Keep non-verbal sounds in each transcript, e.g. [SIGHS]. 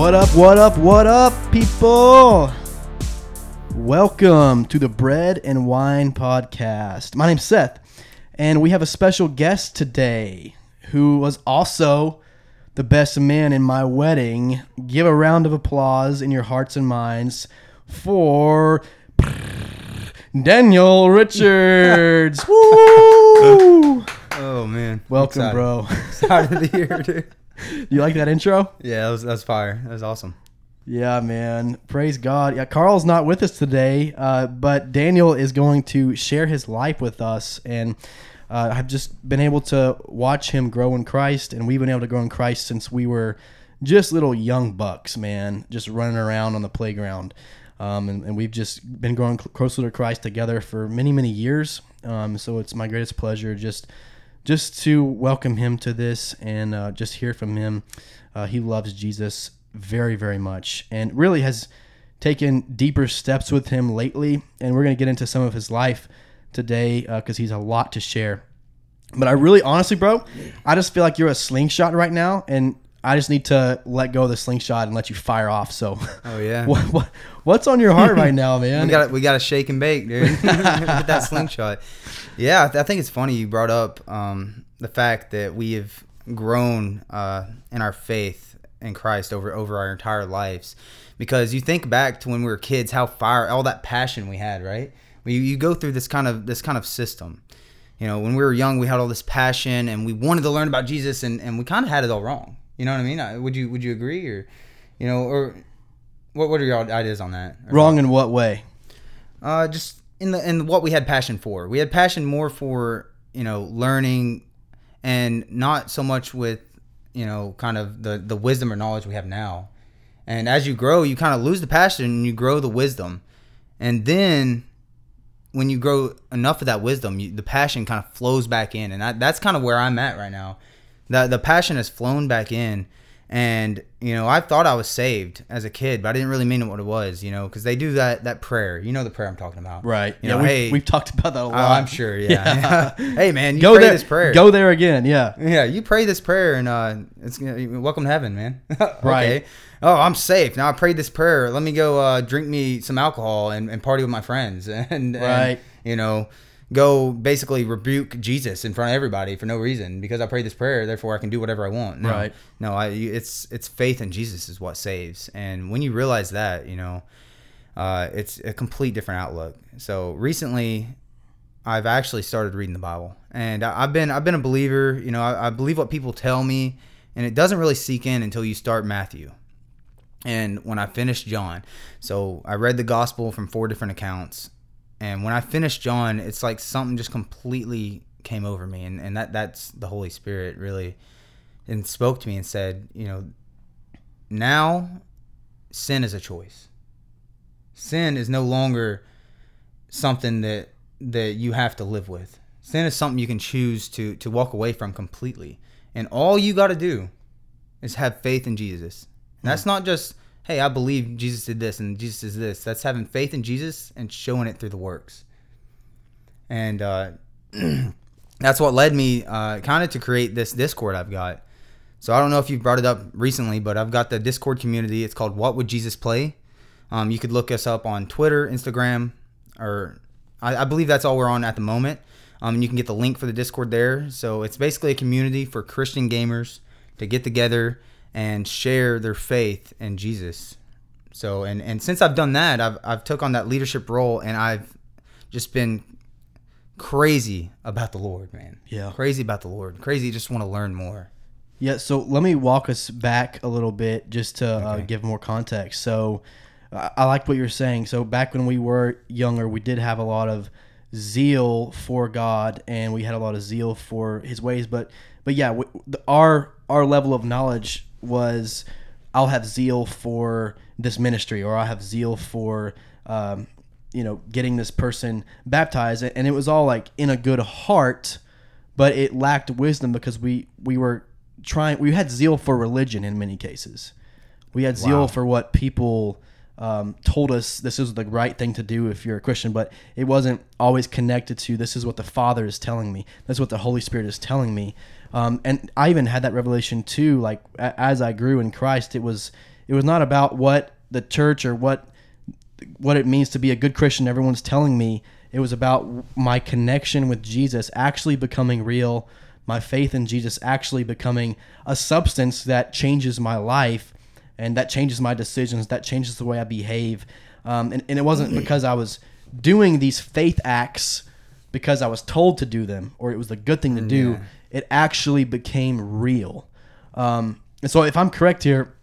What up, what up, what up, people? Welcome to the Bread and Wine Podcast. My name's Seth, and we have a special guest today who was also the best man in my wedding. Give a round of applause in your hearts and minds for Daniel Richards. [LAUGHS] Woo! Oh man, Welcome, Excited. bro. Of the year, dude. You like that intro? Yeah, that was that was fire. That was awesome. Yeah, man. Praise God. Yeah, Carl's not with us today, uh, but Daniel is going to share his life with us. And uh, I've just been able to watch him grow in Christ, and we've been able to grow in Christ since we were just little young bucks, man, just running around on the playground. Um, and, and we've just been growing closer to Christ together for many, many years. Um, so it's my greatest pleasure just just to welcome him to this and uh, just hear from him. Uh, he loves Jesus very, very much and really has taken deeper steps with him lately. And we're going to get into some of his life today because he's a lot to share. But I really, honestly, bro, I just feel like you're a slingshot right now, and I just need to let go of the slingshot and let you fire off. So, Oh yeah. [LAUGHS] what, what, what's on your heart right now, man? [LAUGHS] We got we got to shake and bake, dude. [LAUGHS] That slingshot. Yeah, I, th- I think it's funny you brought up um, the fact that we have grown uh, in our faith in Christ over over our entire lives, because you think back to when we were kids, how fire, all that passion we had, right? You, you go through this kind of this kind of system. You know, when we were young, we had all this passion and we wanted to learn about Jesus, and, and we kind of had it all wrong. You know what I mean? I- Would you would you agree, or you know, or what what are your ideas on that? Wrong in what way? uh, just in the in what we had passion for. We had passion more for you know learning, and not so much with you know kind of the the wisdom or knowledge we have now. And as you grow, you kind of lose the passion and you grow the wisdom, and then when you grow enough of that wisdom, you, the passion kind of flows back in, and I, that's kind of where I'm at right now. The the passion has flown back in, and you know I thought I was saved as a kid, but I didn't really mean what it was, you know, because they do that that prayer. You know the prayer I'm talking about, Right. You yeah, know, we've, hey, we've talked about that a oh, lot. I'm sure, yeah. [LAUGHS] hey man, you go pray there. this prayer. Go there again. Yeah. Yeah, you pray this prayer and uh, it's gonna welcome to heaven, man. [LAUGHS] okay. Right. Oh, I'm safe now. I prayed this prayer. Let me go uh, drink me some alcohol and, and party with my friends [LAUGHS] and, and Right. you know go basically rebuke Jesus in front of everybody for no reason because I prayed this prayer. Therefore, I can do whatever I want. No, Right. No, I it's it's faith in Jesus is what saves, and when you realize that, you know, uh, it's a complete different outlook. So recently, I've actually started reading the Bible, and I- I've been I've been a believer. You know, I, I believe what people tell me, and it doesn't really seek in until you start Matthew. And when I finished John, so I read the gospel from four different accounts, and when I finished John, it's like something just completely came over me, and, and that that's the Holy Spirit really, and spoke to me and said, you know, now sin is a choice. Sin is no longer something that that you have to live with. Sin is something you can choose to to walk away from completely. And all you got to do is have faith in Jesus. And that's hmm. not just hey, I believe Jesus did this and Jesus is this. That's having faith in Jesus and showing it through the works. And uh, [CLEARS THROAT] that's what led me uh, kind of to create this Discord I've got. So I don't know if you've brought it up recently, but I've got the Discord community. It's called What Would Jesus Play? Um, you could look us up on Twitter, Instagram, or I, I believe that's all we're on at the moment. Um, and you can get the link for the Discord there. So it's basically a community for Christian gamers to get together and share their faith in Jesus. So and and since I've done that, I've I've took on that leadership role and I've just been crazy about the Lord, man. Yeah. Crazy about the Lord. Crazy just want to learn more. Yeah, so let me walk us back a little bit just to uh, give more context. So I I like what you're saying. So back when we were younger, we did have a lot of zeal for God, and we had a lot of zeal for His ways. But but yeah, w- the, our our level of knowledge was, I'll have zeal for this ministry, or I'll have zeal for. Um, you know, getting this person baptized, and it was all like in a good heart, but it lacked wisdom because we we were trying we had zeal for religion in many cases we had zeal Wow. for what people um, told us this is the right thing to do if you're a christian but it wasn't always connected to this is what the father is telling me That's what the holy spirit is telling me um, and i even had that revelation too like a- as i grew in christ it was It was not about what the church or what what it means to be a good Christian. Everyone's telling me it was about my connection with Jesus actually becoming real, my faith in Jesus actually becoming a substance that changes my life and that changes my decisions, that changes the way I behave. Um, and, and it wasn't because I was doing these faith acts because I was told to do them or it was the good thing to do. Yeah. It actually became real. Um, and so, if I'm correct here,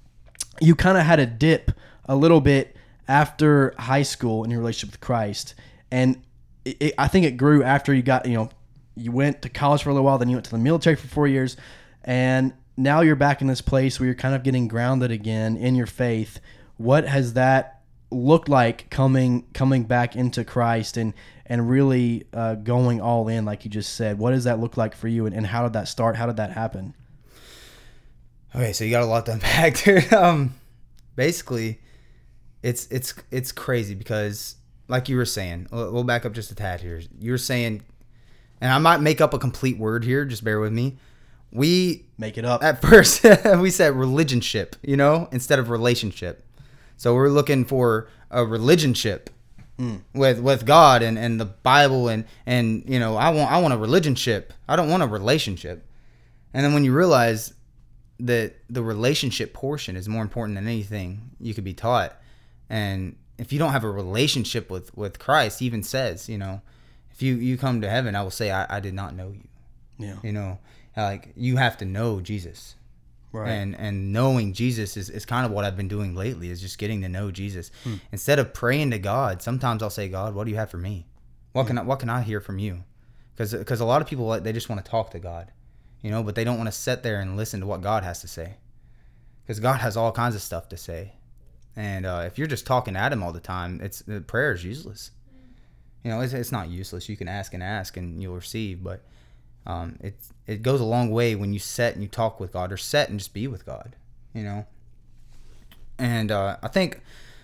you kind of had a dip a little bit after high school in your relationship with Christ, and it, it, I think it grew after you got you know you went to college for a little while, then you went to the military for four years, and now you're back in this place where you're kind of getting grounded again in your faith. What has that looked like coming coming back into Christ and and really uh, going all in, like you just said? What does that look like for you, and, and how did that start? How did that happen? Okay, so you got a lot to [LAUGHS] unpack, dude. Um, basically, it's it's it's crazy because, like you were saying, we'll back up just a tad here. You were saying, and I might make up a complete word here. Just bear with me. We Make it up. at [LAUGHS] first [LAUGHS] we said religionship, you know, instead of relationship. So we're looking for a religionship Mm. with with God and, and the Bible and and you know I want I want a relationship. I don't want a relationship. And then when you realize that the relationship portion is more important than anything you could be taught, and if you don't have a relationship with with Christ, even says, you know, if you you come to heaven, I will say I, I did not know you. yeah. You know, like you have to know Jesus Right. and and knowing Jesus is, is kind of what I've been doing lately is just getting to know Jesus instead of praying to God. Sometimes I'll say, God, what do you have for me? What can I, what can I hear from you? Because a lot of people like they just want to talk to God, you know, but they don't want to sit there and listen to what God has to say, because God has all kinds of stuff to say, and uh, if you're just talking at Him all the time, it's the prayer is useless. You know, it's, it's not useless. You can ask and ask, and you'll receive, but um, it it goes a long way when you set and you talk with God or set and just be with God, you know. And uh, I think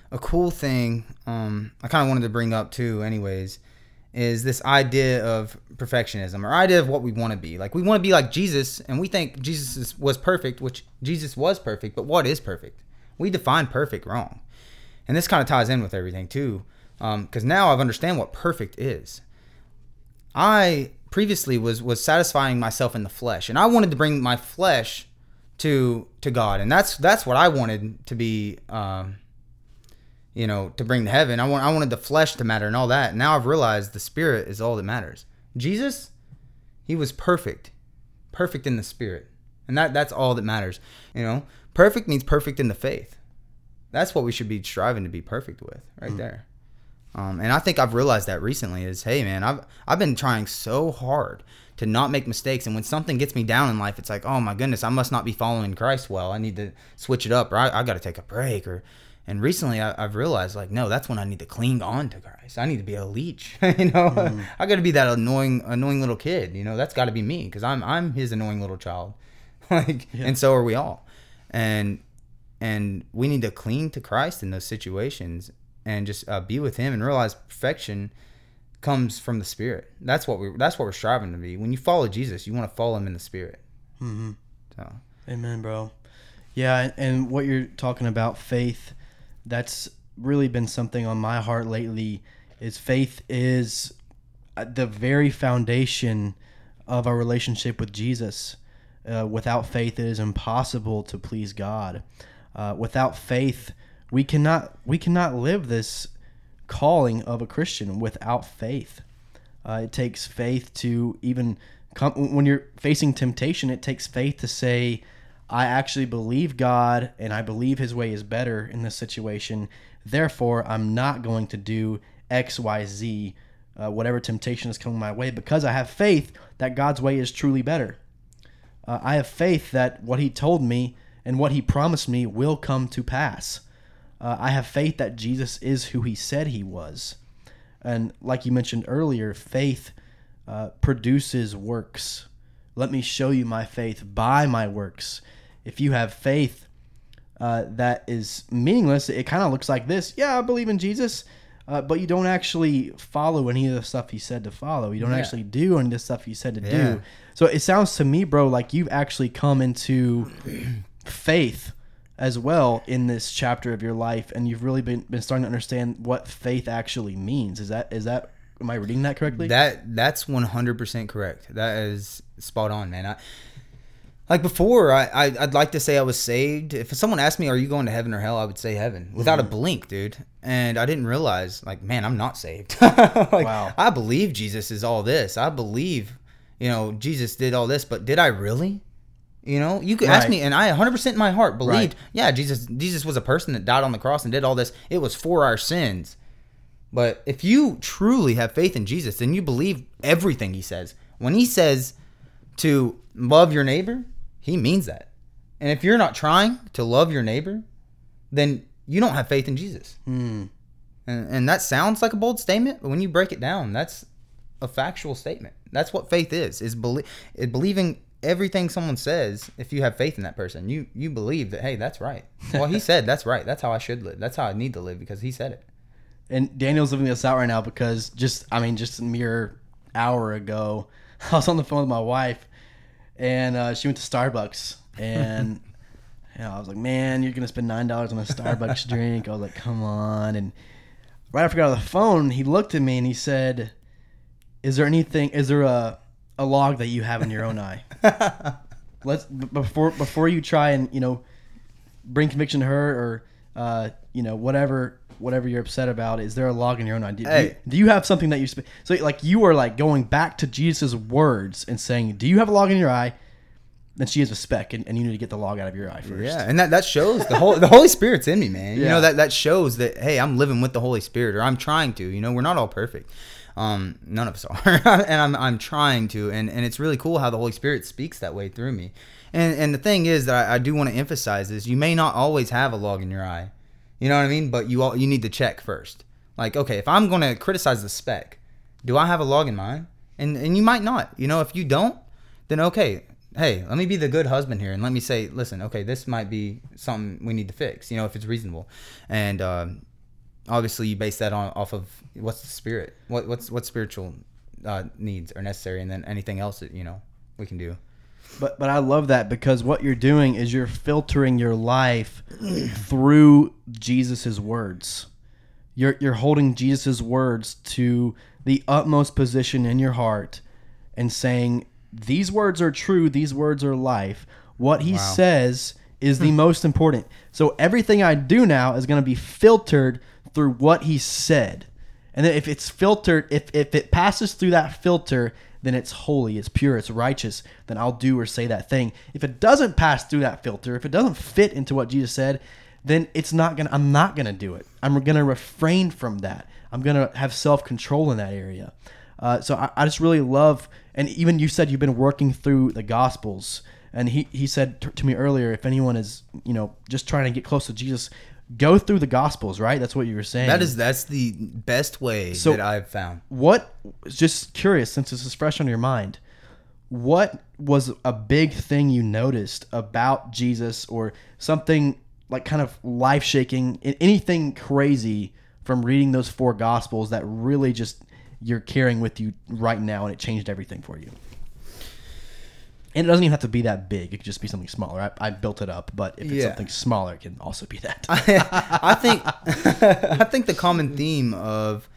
a cool thing um, I kind of wanted to bring up too, anyways, is this idea of perfectionism or idea of what we want to be. Like we want to be like Jesus, and we think Jesus is, was perfect, which Jesus was perfect. But what is perfect? We define perfect wrong, and this kind of ties in with everything too, because now I've understand what perfect is. I previously was was satisfying myself in the flesh, and I wanted to bring my flesh to to God, and that's that's what I wanted to be, um, you know, to bring to heaven. I want I wanted the flesh to matter and all that. Now I've realized the spirit is all that matters. Jesus, he was perfect, perfect in the spirit, and that that's all that matters. You know, perfect means perfect in the faith. That's what we should be striving to be perfect with, right there. Um, and I think I've realized that recently is, hey man, I've I've been trying so hard to not make mistakes, and when something gets me down in life, it's like, oh my goodness, I must not be following Christ well. I need to switch it up, or I, I got to take a break, or. And recently, I, I've realized like, no, that's when I need to cling on to Christ. I need to be a leech, [LAUGHS] you know. I got to be that annoying, annoying little kid, you know. That's got to be me because I'm I'm his annoying little child, [LAUGHS] like, and so are we all. And and we need to cling to Christ in those situations and just uh, be with Him and realize perfection comes from the Spirit. That's what we that's what we're striving to be. When you follow Jesus, you want to follow Him in the Spirit. Mm-hmm. So Amen, bro. Yeah, and, what you're talking about, faith, that's really been something on my heart lately. Is faith is the very foundation of our relationship with Jesus. Uh, without faith, it is impossible to please God. Uh, without faith, we cannot we cannot live this calling of a Christian without faith. Uh, it takes faith to even come when you're facing temptation. It takes faith to say, "I actually believe God, and I believe His way is better in this situation. Therefore, I'm not going to do X, Y, Z, uh, whatever temptation is coming my way, because I have faith that God's way is truly better. Uh, I have faith that what He told me and what He promised me will come to pass. Uh, I have faith that Jesus is who He said He was." And like you mentioned earlier, faith uh, produces works. Let me show you my faith by my works. If you have faith uh, that is meaningless, it kind of looks like this. Yeah, I believe in Jesus, uh, but you don't actually follow any of the stuff he said to follow. You don't Yeah. actually do any of the stuff he said to Yeah. do. So it sounds to me, bro, like you've actually come into [CLEARS THROAT] faith as well in this chapter of your life, and you've really been, been starting to understand what faith actually means. Is that is that am I reading that correctly? That that's one hundred percent correct. That is spot on, man. I, like before, I, I would like to say I was saved. If someone asked me, "Are you going to heaven or hell?" I would say heaven without mm-hmm. a blink, dude. And I didn't realize, like, man, I'm not saved. [LAUGHS] like, wow. I believe Jesus is all this. I believe, you know, Jesus did all this, but did I really? You know, you could right. ask me, and I 100% in my heart believed, right. yeah, Jesus, Jesus was a person that died on the cross and did all this. It was for our sins. But if you truly have faith in Jesus, then you believe everything he says. When he says to love your neighbor, he means that. And if you're not trying to love your neighbor, then you don't have faith in Jesus. Hmm. And, and that sounds like a bold statement, but when you break it down, that's a factual statement. That's what faith is: is belie- believing everything someone says, if you have faith in that person, you you believe that hey, that's right. Well, he [LAUGHS] said that's right. That's how I should live. That's how I need to live because he said it. And Daniel's living this out right now because just I mean just a mere hour ago, [LAUGHS] I was on the phone with my wife, and uh, she went to Starbucks, and [LAUGHS] you know, I was like, man, you're gonna spend nine dollars on a Starbucks drink. I was like, come on, and right after I got on the phone, he looked at me and he said, "Is there anything? Is there a a log that you have in your own eye. [LAUGHS] Let's before before you try and you know bring conviction to her or uh, you know whatever whatever you're upset about. Is there a log in your own eye? Do, hey. do, you, do you have something that you sp- so like you are like going back to Jesus' words and saying, "Do you have a log in your eye?" Then she has a speck, and, and you need to get the log out of your eye first. Yeah, and that, that shows the whole the Holy Spirit's in me, man. Yeah. You know that that shows that hey, I'm living with the Holy Spirit, or I'm trying to. You know, we're not all perfect. Um, none of us are, [LAUGHS] and I'm I'm trying to, and and it's really cool how the Holy Spirit speaks that way through me. And and the thing is that I, I do want to emphasize is you may not always have a log in your eye, you know what I mean? But you all you need to check first. Like, okay, if I'm gonna criticize the speck, do I have a log in mine? And and you might not. You know, if you don't, then okay, hey, let me be the good husband here, and let me say, listen, okay, this might be something we need to fix. You know, if it's reasonable, and um, obviously you base that on off of what's the spirit, what what's what spiritual uh, needs are necessary, and then anything else that you know we can do. But but I love that because what you're doing is you're filtering your life [CLEARS THROAT] through Jesus's words. You're you're holding Jesus's words to the utmost position in your heart and saying these words are true, these words are life. What he wow. says is the most important. So everything I do now is going to be filtered through what he said. And then if it's filtered, if, if it passes through that filter, then it's holy, it's pure, it's righteous, then I'll do or say that thing. If it doesn't pass through that filter, if it doesn't fit into what Jesus said, then it's not gonna I'm not gonna do it. I'm gonna refrain from that. I'm gonna have self-control in that area. Uh, so I, I, just really love and even you said you've been working through the gospels and he, he said t- to me earlier if anyone is you know just trying to get close to jesus go through the gospels right? That's what you were saying. That is that's the best way so that i've found. what just curious since this is fresh on your mind what was a big thing you noticed about jesus or something like kind of life shaking anything crazy from reading those four gospels that really just you're carrying with you right now and it changed everything for you and it doesn't even have to be that big. It could just be something smaller. I, I built it up, but if it's yeah. something smaller, it can also be that. I, [LAUGHS] I think [LAUGHS] I think the common theme of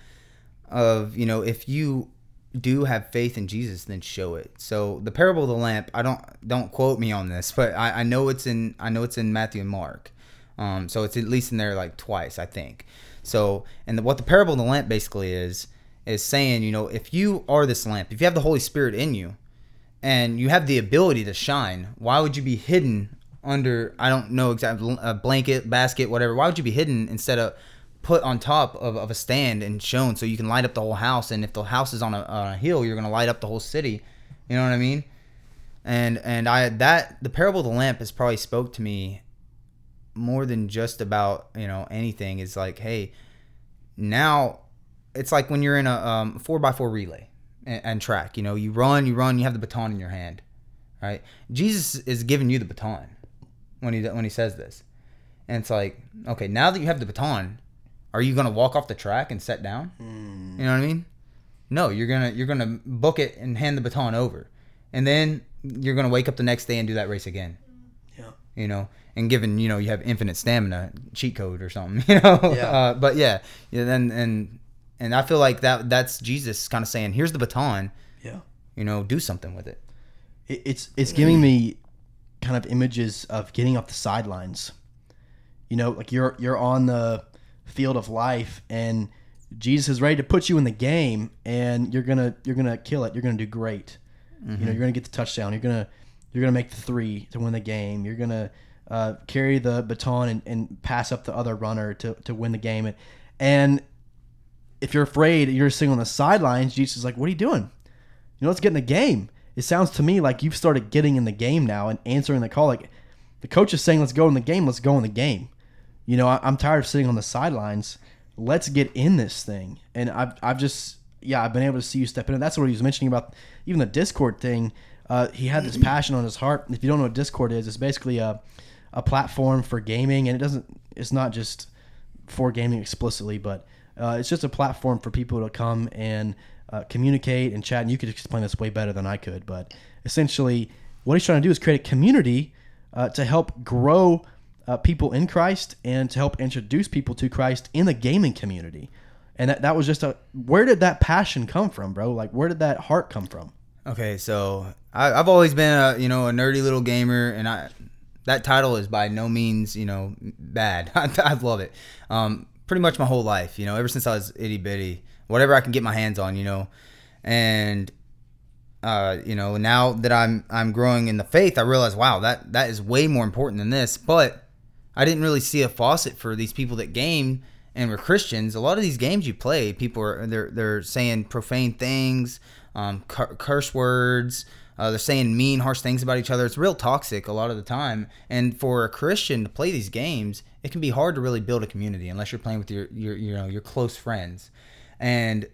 of you know if you do have faith in Jesus, then show it. So the parable of the lamp, I don't don't quote me on this, but I, I know it's in I know it's in Matthew and Mark. Um, so it's at least in there like twice, I think. So and the, what the parable of the lamp basically is is saying, you know, if you are this lamp, if you have the Holy Spirit in you, and you have the ability to shine, why would you be hidden under I don't know exactly a blanket, basket, whatever? Why would you be hidden instead of put on top of, of a stand and shown so you can light up the whole house? And if the house is on a, on a hill, you're gonna light up the whole city. You know what I mean? And and I that the parable of the lamp has probably spoke to me more than just about you know anything. It's like, hey, now it's like when you're in a um, four by four relay and, and track. You know, you run, you run, you have the baton in your hand, right? Jesus is giving you the baton when he when he says this, and it's like, okay, now that you have the baton, are you gonna walk off the track and set down? Mm. You know what I mean? No, you're gonna you're gonna book it and hand the baton over, and then you're gonna wake up the next day and do that race again. Yeah. you know, and given you know you have infinite stamina, cheat code or something, [LAUGHS] you know. Yeah. Uh, but yeah, yeah, then and and I feel like that that's Jesus kind of saying, here's the baton, Yeah. you know, do something with it. It, it's it's giving me kind of images of getting off the sidelines. You know, like you're you're on the field of life and Jesus is ready to put you in the game and you're gonna you're gonna kill it. You're gonna do great. You know, you're gonna get the touchdown. You're gonna you're gonna make the three to win the game. You're gonna uh, carry the baton and, and pass up the other runner to, to win the game. And, and if you're afraid, you're sitting on the sidelines. Jesus is like, "What are you doing? You know, let's get in the game." It sounds to me like you've started getting in the game now and answering the call. Like the coach is saying, "Let's go in the game. Let's go in the game." You know, I, I'm tired of sitting on the sidelines. Let's get in this thing. And I've I've just yeah, I've been able to see you step in. And that's what he was mentioning about even the Discord thing. Uh, he had this passion on his heart. If you don't know what Discord is, it's basically a a platform for gaming, and it doesn't. It's not just for gaming explicitly, but uh, it's just a platform for people to come and uh, communicate and chat. And you could explain this way better than I could, but essentially, what he's trying to do is create a community uh, to help grow uh, people in Christ and to help introduce people to Christ in the gaming community. And that, that was just a where did that passion come from, bro? Like, where did that heart come from? Okay, so I, I've always been a you know a nerdy little gamer, and I that title is by no means you know bad. [LAUGHS] I, I love it. Um, pretty much my whole life, you know, ever since I was itty bitty, whatever I can get my hands on, you know, and uh, you know now that I'm I'm growing in the faith, I realize wow that that is way more important than this. But I didn't really see a faucet for these people that game and were Christians. A lot of these games you play, people are they're they're saying profane things, um, cur- curse words. Uh, they're saying mean, harsh things about each other. It's real toxic a lot of the time. And for a Christian to play these games, it can be hard to really build a community unless you're playing with your your you know your close friends. And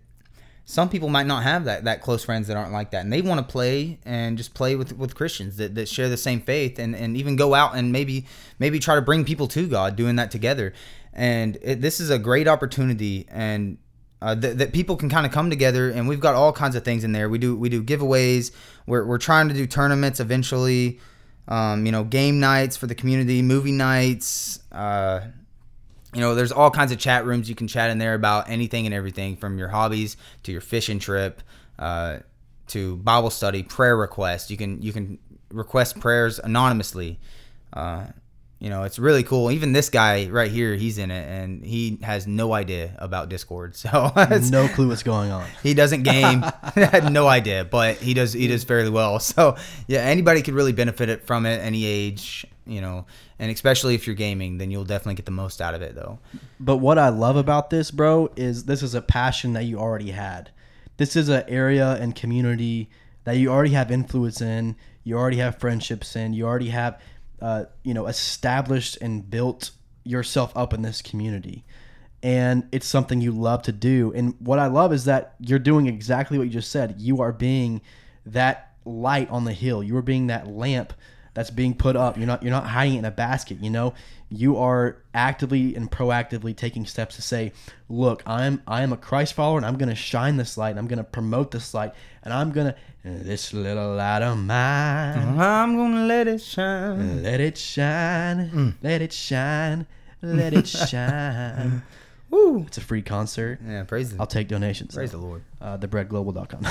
some people might not have that that close friends that aren't like that and they want to play and just play with with christians that, that share the same faith and and even go out and maybe maybe try to bring people to god doing that together and it, this is a great opportunity and uh, that, that people can kind of come together and we've got all kinds of things in there we do we do giveaways we're, we're trying to do tournaments eventually um, you know game nights for the community movie nights uh, you know, there's all kinds of chat rooms you can chat in there about anything and everything from your hobbies to your fishing trip uh, to Bible study, prayer requests. You can you can request prayers anonymously. You know, it's really cool. Even this guy right here, he's in it, and he has no idea about Discord. [LAUGHS] So No clue what's going on. [LAUGHS] he doesn't game, [LAUGHS] I had no idea, but he does he does fairly well. So yeah, anybody could really benefit it from it, any age, you know, and especially if you're gaming, then you'll definitely get the most out of it, though. But what I love about this, bro, is this is a passion that you already had. This is an area and community that you already have influence in. You already have friendships in. You already have, uh, you know, established and built yourself up in this community. And it's something you love to do. And what I love is that you're doing exactly what you just said. You are being that light on the hill. You are being that lamp that's being put up. You're not you're not hiding it in a basket, you know? You are actively and proactively taking steps to say, "Look, I'm I am a Christ follower and I'm going to shine this light and I'm going to promote this light and I'm going to this little light of mine, uh-huh. I'm gonna let it shine. let it shine, mm. let it shine, let it [LAUGHS] shine." Woo! It's a free concert. Yeah, praise the I'll take donations. praise though. the Lord. uh, thebreadglobal.com.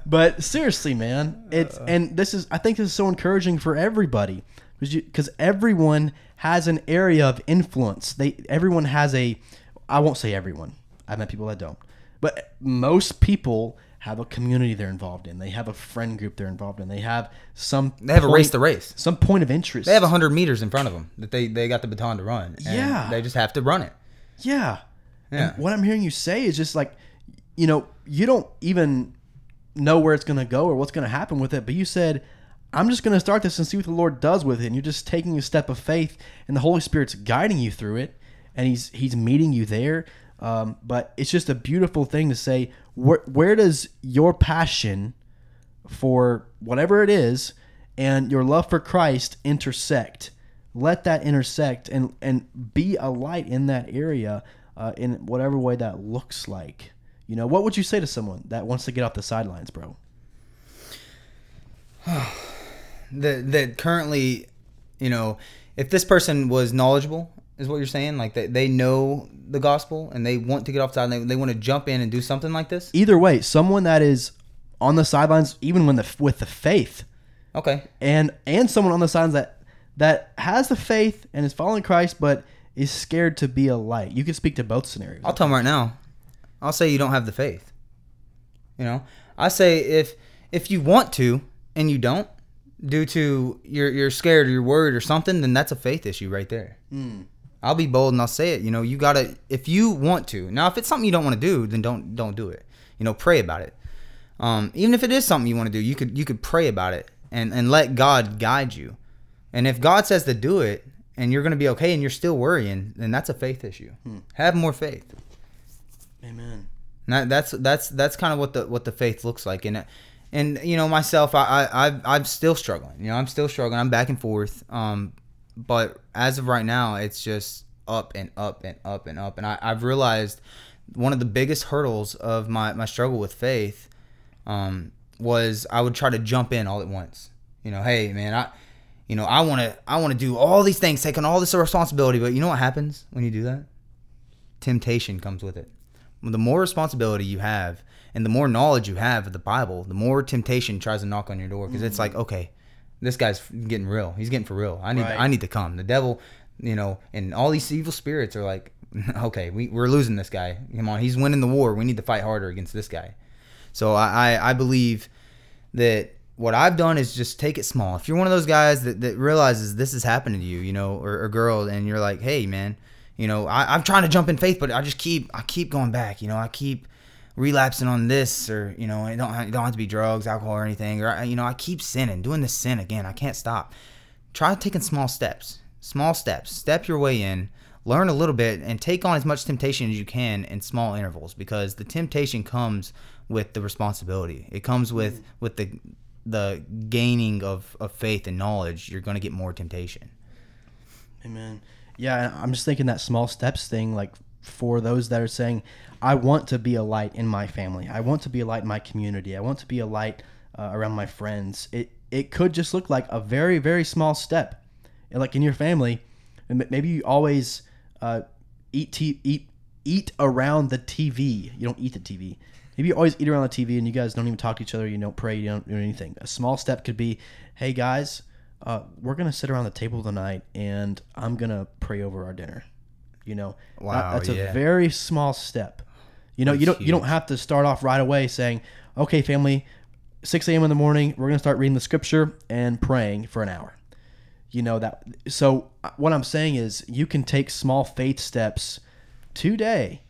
[LAUGHS] [LAUGHS] but seriously, man, it's and this is I think this is so encouraging for everybody because because everyone has an area of influence. They everyone has a I won't say everyone. I've met people that don't, but most people have a community they're involved in. They have a friend group they're involved in. They have some They have a race to race. some point of interest. They have hundred meters in front of them that they they got the baton to run. and Yeah. they just have to run it. Yeah. Yeah. And what I'm hearing you say is just like, you know, you don't even know where it's going to go or what's going to happen with it, but you said, I'm just going to start this and see what the Lord does with it. And you're just taking a step of faith, and the Holy Spirit's guiding you through it, and He's He's meeting you there. Um, but it's just a beautiful thing to say. Where where does your passion for whatever it is and your love for Christ intersect? Let that intersect and and be a light in that area uh, in whatever way that looks like. You know, what would you say to someone that wants to get off the sidelines, bro? [SIGHS] that that currently, you know, if this person was knowledgeable, is what you're saying, like they, they know the gospel and they want to get off the side, and they, they want to jump in and do something like this. Either way, someone that is on the sidelines, even when the with the faith, Okay, and and someone on the sidelines that that has the faith and is following Christ, but is scared to be a light. You can speak to both scenarios. I'll tell them right now. I'll say you don't have the faith. You know, I say if if you want to and you don't, due to you're you're scared or you're worried or something, then that's a faith issue right there. Hmm. I'll be bold and I'll say it. You know, you gotta if you want to. Now, if it's something you don't want to do, then don't don't do it. You know, pray about it. Um, even if it is something you want to do, you could you could pray about it and and let God guide you. And if God says to do it and you're gonna be okay and you're still worrying, then that's a faith issue. Have more faith. Amen. And that, that's that's that's kind of what the what the faith looks like, and and you know myself, I I I've- I'm still struggling. You know, I'm still struggling. I'm back and forth. Um, but as of right now, it's just up and up and up and up. And I, I've realized one of the biggest hurdles of my my struggle with faith, um, was I would try to jump in all at once. You know, hey man, I. You know, I want to I want to do all these things, take on all this responsibility, but you know what happens when you do that? Temptation comes with it the more responsibility you have and the more knowledge you have of the Bible, the more temptation tries to knock on your door because it's like, okay, this guy's getting real. He's getting for real. I need Right. I need to come. The devil, you know, and all these evil spirits are like, [LAUGHS] okay, we, we're losing this guy. Come on, he's winning the war. We need to fight harder against this guy. So I, I, I believe that what I've done is just take it small. If you're one of those guys that, that realizes this is happening to you, you know, or, or girl, and you're like, hey man, you know, I, I'm trying to jump in faith, but I just keep I keep going back. You know, I keep relapsing on this, or you know, it don't it don't have to be drugs, alcohol, or anything, or you know, I keep sinning, doing this sin again. I can't stop. Try taking small steps, small steps. Step your way in. Learn a little bit and take on as much temptation as you can in small intervals because the temptation comes with the responsibility. It comes mm-hmm. with with the the gaining of, of faith and knowledge. You're going to get more temptation. Amen. Yeah, I'm just thinking that small steps thing, like for those that are saying, I want to be a light in my family. I want to be a light in my community. I want to be a light uh, around my friends. It it could just look like a very very small step, And, like in your family. and Maybe you always uh, eat t- eat eat around the TV. You don't eat the TV. Maybe you always eat around the TV and you guys don't even talk to each other. You don't pray. You don't do anything. A small step could be, hey guys, uh, we're gonna sit around the table tonight and I'm gonna pray over our dinner. You know, Wow, that's yeah. a very small step. You know, you don't you don't have to start off right away saying, okay, family, 6 a.m. in the morning, we're gonna start reading the scripture and praying for an hour. You know that. So uh, what I'm saying is, you can take small faith steps today,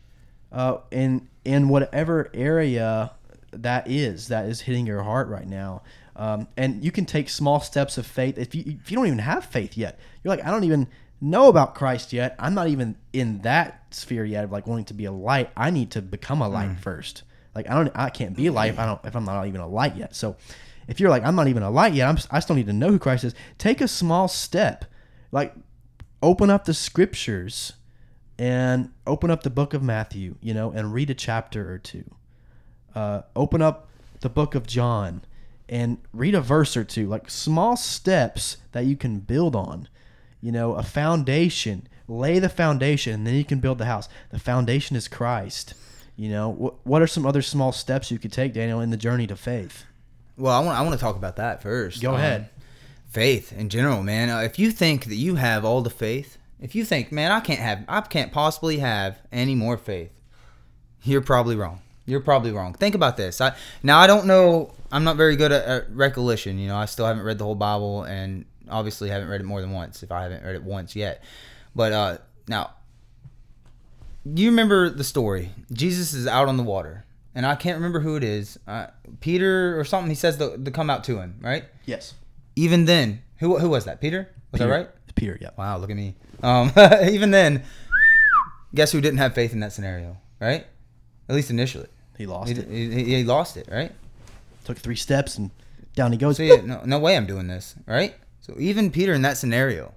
uh, in in whatever area that is that is hitting your heart right now. Um, and you can take small steps of faith if you if you don't even have faith yet. You're like, I don't even know about Christ yet. I'm not even in that sphere yet of like wanting to be a light. I need to become a light first. Like I don't, I can't be a light if I don't if I'm not even a light yet. So if you're like I'm not even a light yet, I'm I still need to know who Christ is. Take a small step, like open up the scriptures and open up the book of Matthew, you know, and read a chapter or two. Uh, open up the book of John and read a verse or two, like small steps that you can build on. You know, a foundation. Lay the foundation, and then you can build the house. The foundation is Christ. You know, what, what are some other small steps you could take, Daniel, in the journey to faith? Well, I want I want to talk about that first. Go Um, ahead. Faith in general, man. Uh, if you think that you have all the faith, if you think, man, I can't have, I can't possibly have any more faith, you're probably wrong. You're probably wrong. Think about this. I now I don't know. I'm not very good at, at recollection. You know, I still haven't read the whole Bible, and obviously haven't read it more than once. If I haven't read it once yet, but uh, now, you remember the story? Jesus is out on the water, and I can't remember who it is. Uh, Peter or something. He says to, to come out to him, right? Yes. Even then, who who was that? Peter? Was that right? Peter, yeah. Wow, look at me. Um, [LAUGHS] even then, guess who didn't have faith in that scenario, right? At least initially, He lost he, it. he, he lost it, right? Took three steps and down he goes. So yeah, no, no way I'm doing this, right? So even Peter in that scenario,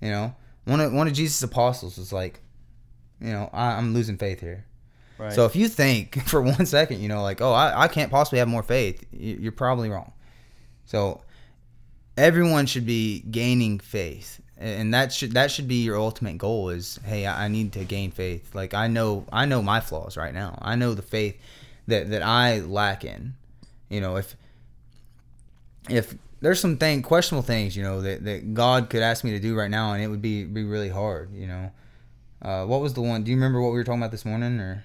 you know, one of one of Jesus' apostles was like, you know, I, I'm losing faith here. Right. So if you think [LAUGHS] for one second, you know, like, oh, I, I can't possibly have more faith, you- you're probably wrong. So, everyone should be gaining faith and that should that should be your ultimate goal is hey I I need to gain faith like I know I know my flaws right now I know the faith that that I lack in you know if if there's some thing questionable things you know that, that God could ask me to do right now and it would be be really hard you know uh, what was the one do you remember what we were talking about this morning or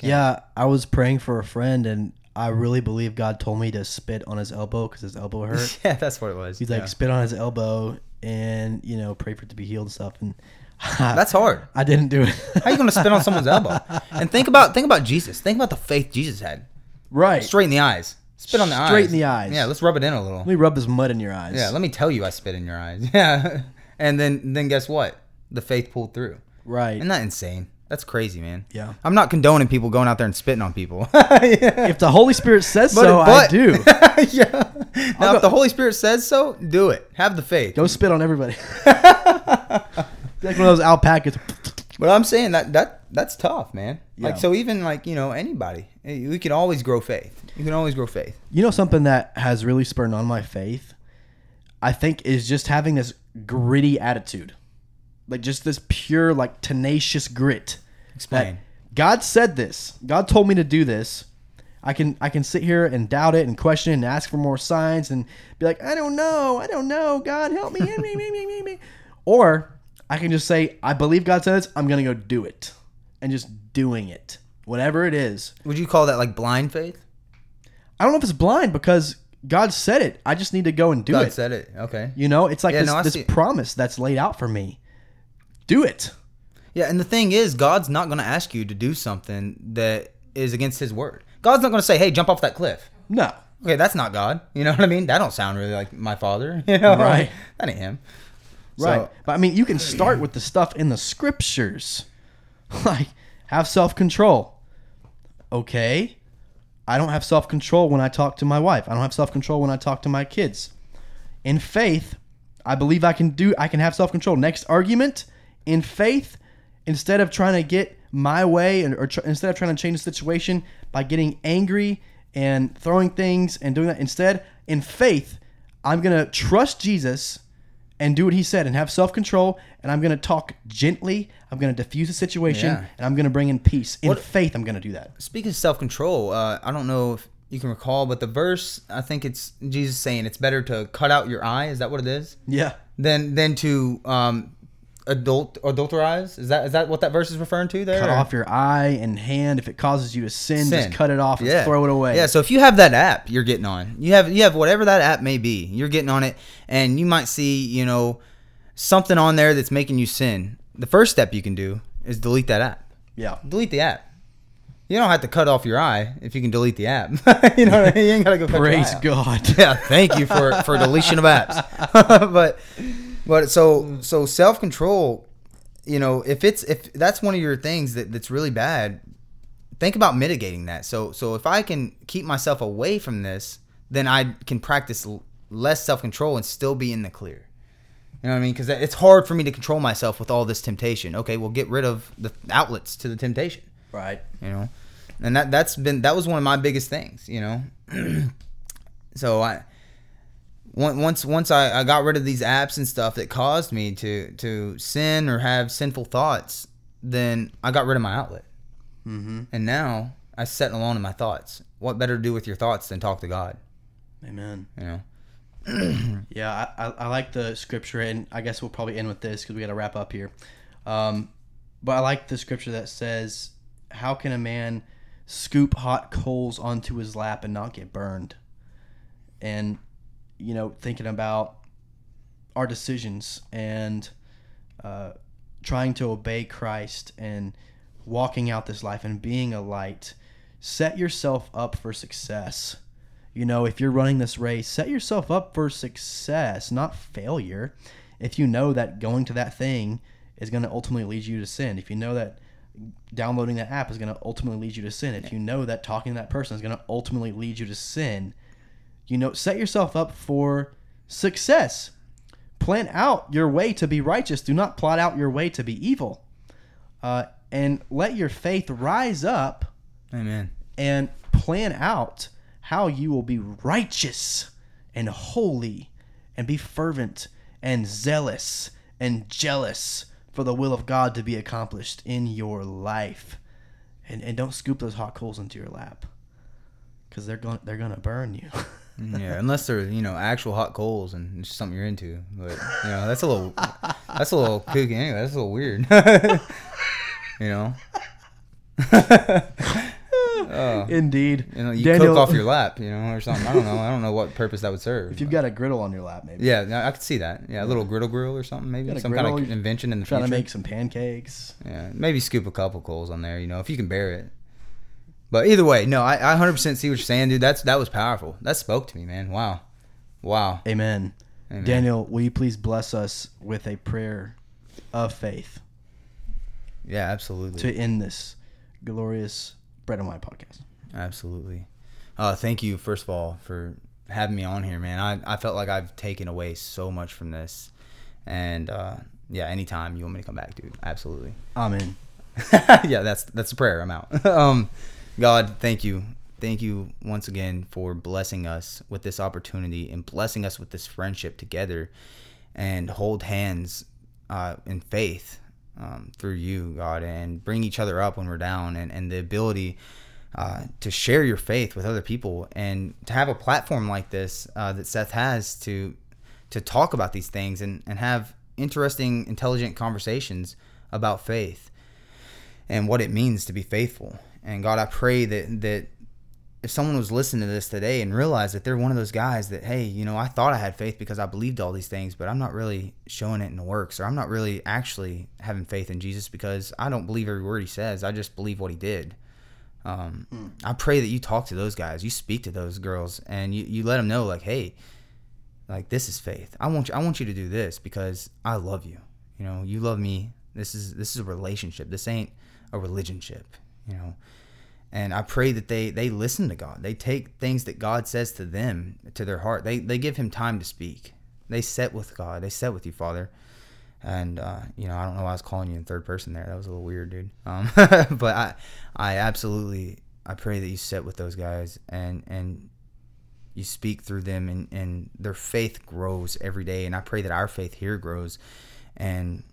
Yeah, I was praying for a friend, and I really believe God told me to spit on his elbow because his elbow hurt. [LAUGHS] yeah that's what it was He's like, Yeah. spit on his elbow, and you know, pray for it to be healed and stuff. And [LAUGHS] that's hard I didn't do it. how are you gonna spit on someone's elbow [LAUGHS] and think about think about Jesus think about the faith Jesus had right? straight in the eyes. Spit on the eyes. Straight in the eyes. Yeah, let's rub it in a little. Let me rub this mud in your eyes. Yeah, let me tell you I spit in your eyes. [LAUGHS] Yeah. And then then guess what? The faith pulled through. right. Isn't that insane? That's crazy, man. Yeah. I'm not condoning people going out there and spitting on people. yeah. [LAUGHS] if the Holy Spirit says But- so, I do. [LAUGHS] yeah. Now, go- if the Holy Spirit says so, do it. Have the faith. Go spit on everybody. like one of those alpacas. But I'm saying that that that's tough, man. Yeah. Like so, even like you know anybody, eh, we can always grow faith. You can always grow faith. You know something that has really spurred on my faith, I think, is just having this gritty attitude, like just this pure, like tenacious grit. Explain. That God said this. God told me to do this. I can I can sit here and doubt it and question it and ask for more signs and be like, I don't know, I don't know. God help me, [LAUGHS] me, me, me, me, me. Or I can just say, I believe God said this. I'm gonna go do it, and just doing it, whatever it is. Would you call that like blind faith? I don't know if it's blind because God said it. I just need to go and do it. God it. said it. Okay. You know, it's like Yeah, this, no, this promise that's laid out for me. Do it. Yeah, and the thing is, God's not going to ask you to do something that is against His word. God's not going to say, "Hey, jump off that cliff." No. Okay, that's not God. You know what I mean? That don't sound really like my father. [LAUGHS] You know, Right. That ain't him. Right. So- but I mean, you can start with the stuff in the scriptures. [LAUGHS] Like, have self control. Okay. I don't have self control when I talk to my wife. I don't have self control when I talk to my kids. In faith, I believe I can do I can have self control. Next argument, in faith, instead of trying to get my way and or tr- instead of trying to change the situation by getting angry and throwing things and doing that instead, in faith, I'm going to trust Jesus and do what he said and have self-control and I'm going to talk gently. I'm going to diffuse the situation Yeah. and I'm going to bring in peace. In What- faith, I'm going to do that. Speaking of self control, uh, I don't know if you can recall, but the verse I think it's Jesus saying it's better to cut out your eye. Is that what it is? Yeah. Than than to um, adult adulterize. Is that is that what that verse is referring to there? Cut or- off your eye and hand if it causes you to sin, Sin. just cut it off and throw it away. Yeah, so if you have that app, you're getting on. You have you have whatever that app may be. You're getting on it, and you might see you know something on there that's making you sin. The first step you can do is delete that app. Yeah. Delete the app. You don't have to cut off your eye if you can delete the app. [LAUGHS] you know, what I mean? you ain't gotta go. Praise eye out. God. Yeah, thank you for for deletion of apps. [LAUGHS] but but so mm. so self control. You know, if it's if that's one of your things that that's really bad, think about mitigating that. So so if I can keep myself away from this, then I can practice l- less self control and still be in the clear. You know what I mean? Because it's hard for me to control myself with all this temptation. Okay, well, get rid of the outlets to the temptation Right. you know and that that's been that was one of my biggest things you know [CLEARS THROAT] so i once once I, I got rid of these apps and stuff that caused me to to sin or have sinful thoughts then i got rid of my outlet Mm-hmm. and now i sit alone in my thoughts what better to do with your thoughts than talk to god Amen. you know [CLEARS THROAT] Yeah, I, I, I like the scripture, and I guess we'll probably end with this because we got to wrap up here. Um, but I like the scripture that says, "How can a man scoop hot coals onto his lap and not get burned?" And you know, thinking about our decisions and uh, trying to obey Christ and walking out this life and being a light, set yourself up for success. You know, if you're running this race, set yourself up for success, not failure. If you know that going to that thing is going to ultimately lead you to sin, if you know that downloading that app is going to ultimately lead you to sin, if you know that talking to that person is going to ultimately lead you to sin, you know, set yourself up for success. Plan out your way to be righteous. Do not plot out your way to be evil. Uh, and let your faith rise up amen and plan out how you will be righteous and holy and be fervent and zealous and jealous for the will of God to be accomplished in your life. And, and don't scoop those hot coals into your lap because they're going they're gonna burn you. [LAUGHS] yeah, unless they're you know actual hot coals and it's something you're into. But you know that's a little that's a little kooky anyway. That's a little weird. [LAUGHS] you know. [LAUGHS] oh, Indeed. You know, you Daniel, cook off your lap, you know, or something. I don't know. I don't know what purpose that would serve. If you've got a griddle on your lap, maybe. Yeah, I could see that. Yeah, a little griddle grill or something, maybe some griddle, kind of invention in the trying future. Trying to make some pancakes. Yeah, maybe scoop a couple coals on there, you know, if you can bear it. But either way, no, I, I 100% see what you're saying, dude. That's that was powerful. That spoke to me, man. Wow, wow. Amen. Amen. Daniel, will you please bless us with a prayer of faith? Yeah, absolutely. To end this glorious bread and wine podcast. Absolutely. Uh, thank you, first of all, for having me on here, man. I, I felt like I've taken away so much from this. And uh, yeah, anytime you want me to come back, dude, absolutely. Amen. [LAUGHS] yeah, that's that's a prayer. I'm out. [LAUGHS] um, God, thank you. Thank you once again for blessing us with this opportunity and blessing us with this friendship together and hold hands uh, in faith um, through you, God, and bring each other up when we're down and, and the ability uh, to share your faith with other people and to have a platform like this uh, that Seth has to to talk about these things and, and have interesting, intelligent conversations about faith and what it means to be faithful. And God, I pray that that if someone was listening to this today and realized that they're one of those guys that, hey, you know, I thought I had faith because I believed all these things, but I'm not really showing it in the works, or I'm not really actually having faith in Jesus because I don't believe every word he says. I just believe what he did. Um, mm. I pray that you talk to those guys, you speak to those girls, and you, you let them know, like, hey, like this is faith. I want you, I want you to do this because I love you. You know, you love me. This is this is a relationship. This ain't a religionship. You know and I pray that they they listen to God. They take things that God says to them to their heart. They they give Him time to speak. They set with God. They set with you, Father. And uh, you know, I don't know why I was calling you in third person there. That was a little weird, dude. Um, [LAUGHS] but I I absolutely I pray that you sit with those guys and and you speak through them and, and their faith grows every day and I pray that our faith here grows and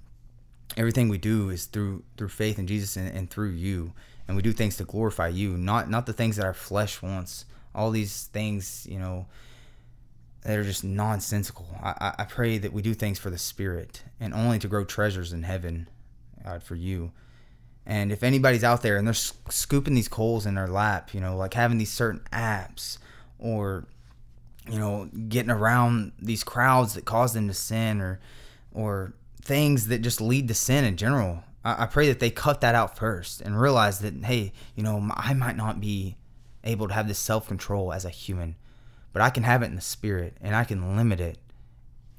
everything we do is through through faith in Jesus and, and through you and we do things to glorify you, not not the things that our flesh wants. All these things, you know, that are just nonsensical. I, I pray that we do things for the Spirit and only to grow treasures in heaven, God, for you. And if anybody's out there and they're scooping these coals in their lap, you know, like having these certain apps or, you know, getting around these crowds that cause them to sin or, or things that just lead to sin in general, I, pray that they cut that out first and realize that, hey, you know, I might not be able to have this self control as a human, but I can have it in the spirit and I can limit it,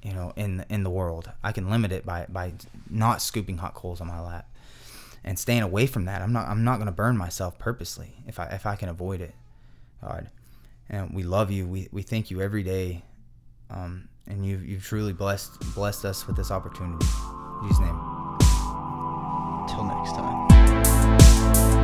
you know, in in the world. I can limit it by by not scooping hot coals on my lap and staying away from that. I'm not I'm not going to burn myself purposely if I if I can avoid it. God. And we love you. We we thank you every day. Um, and you you've truly blessed blessed us with this opportunity. In Jesus name. Till next time.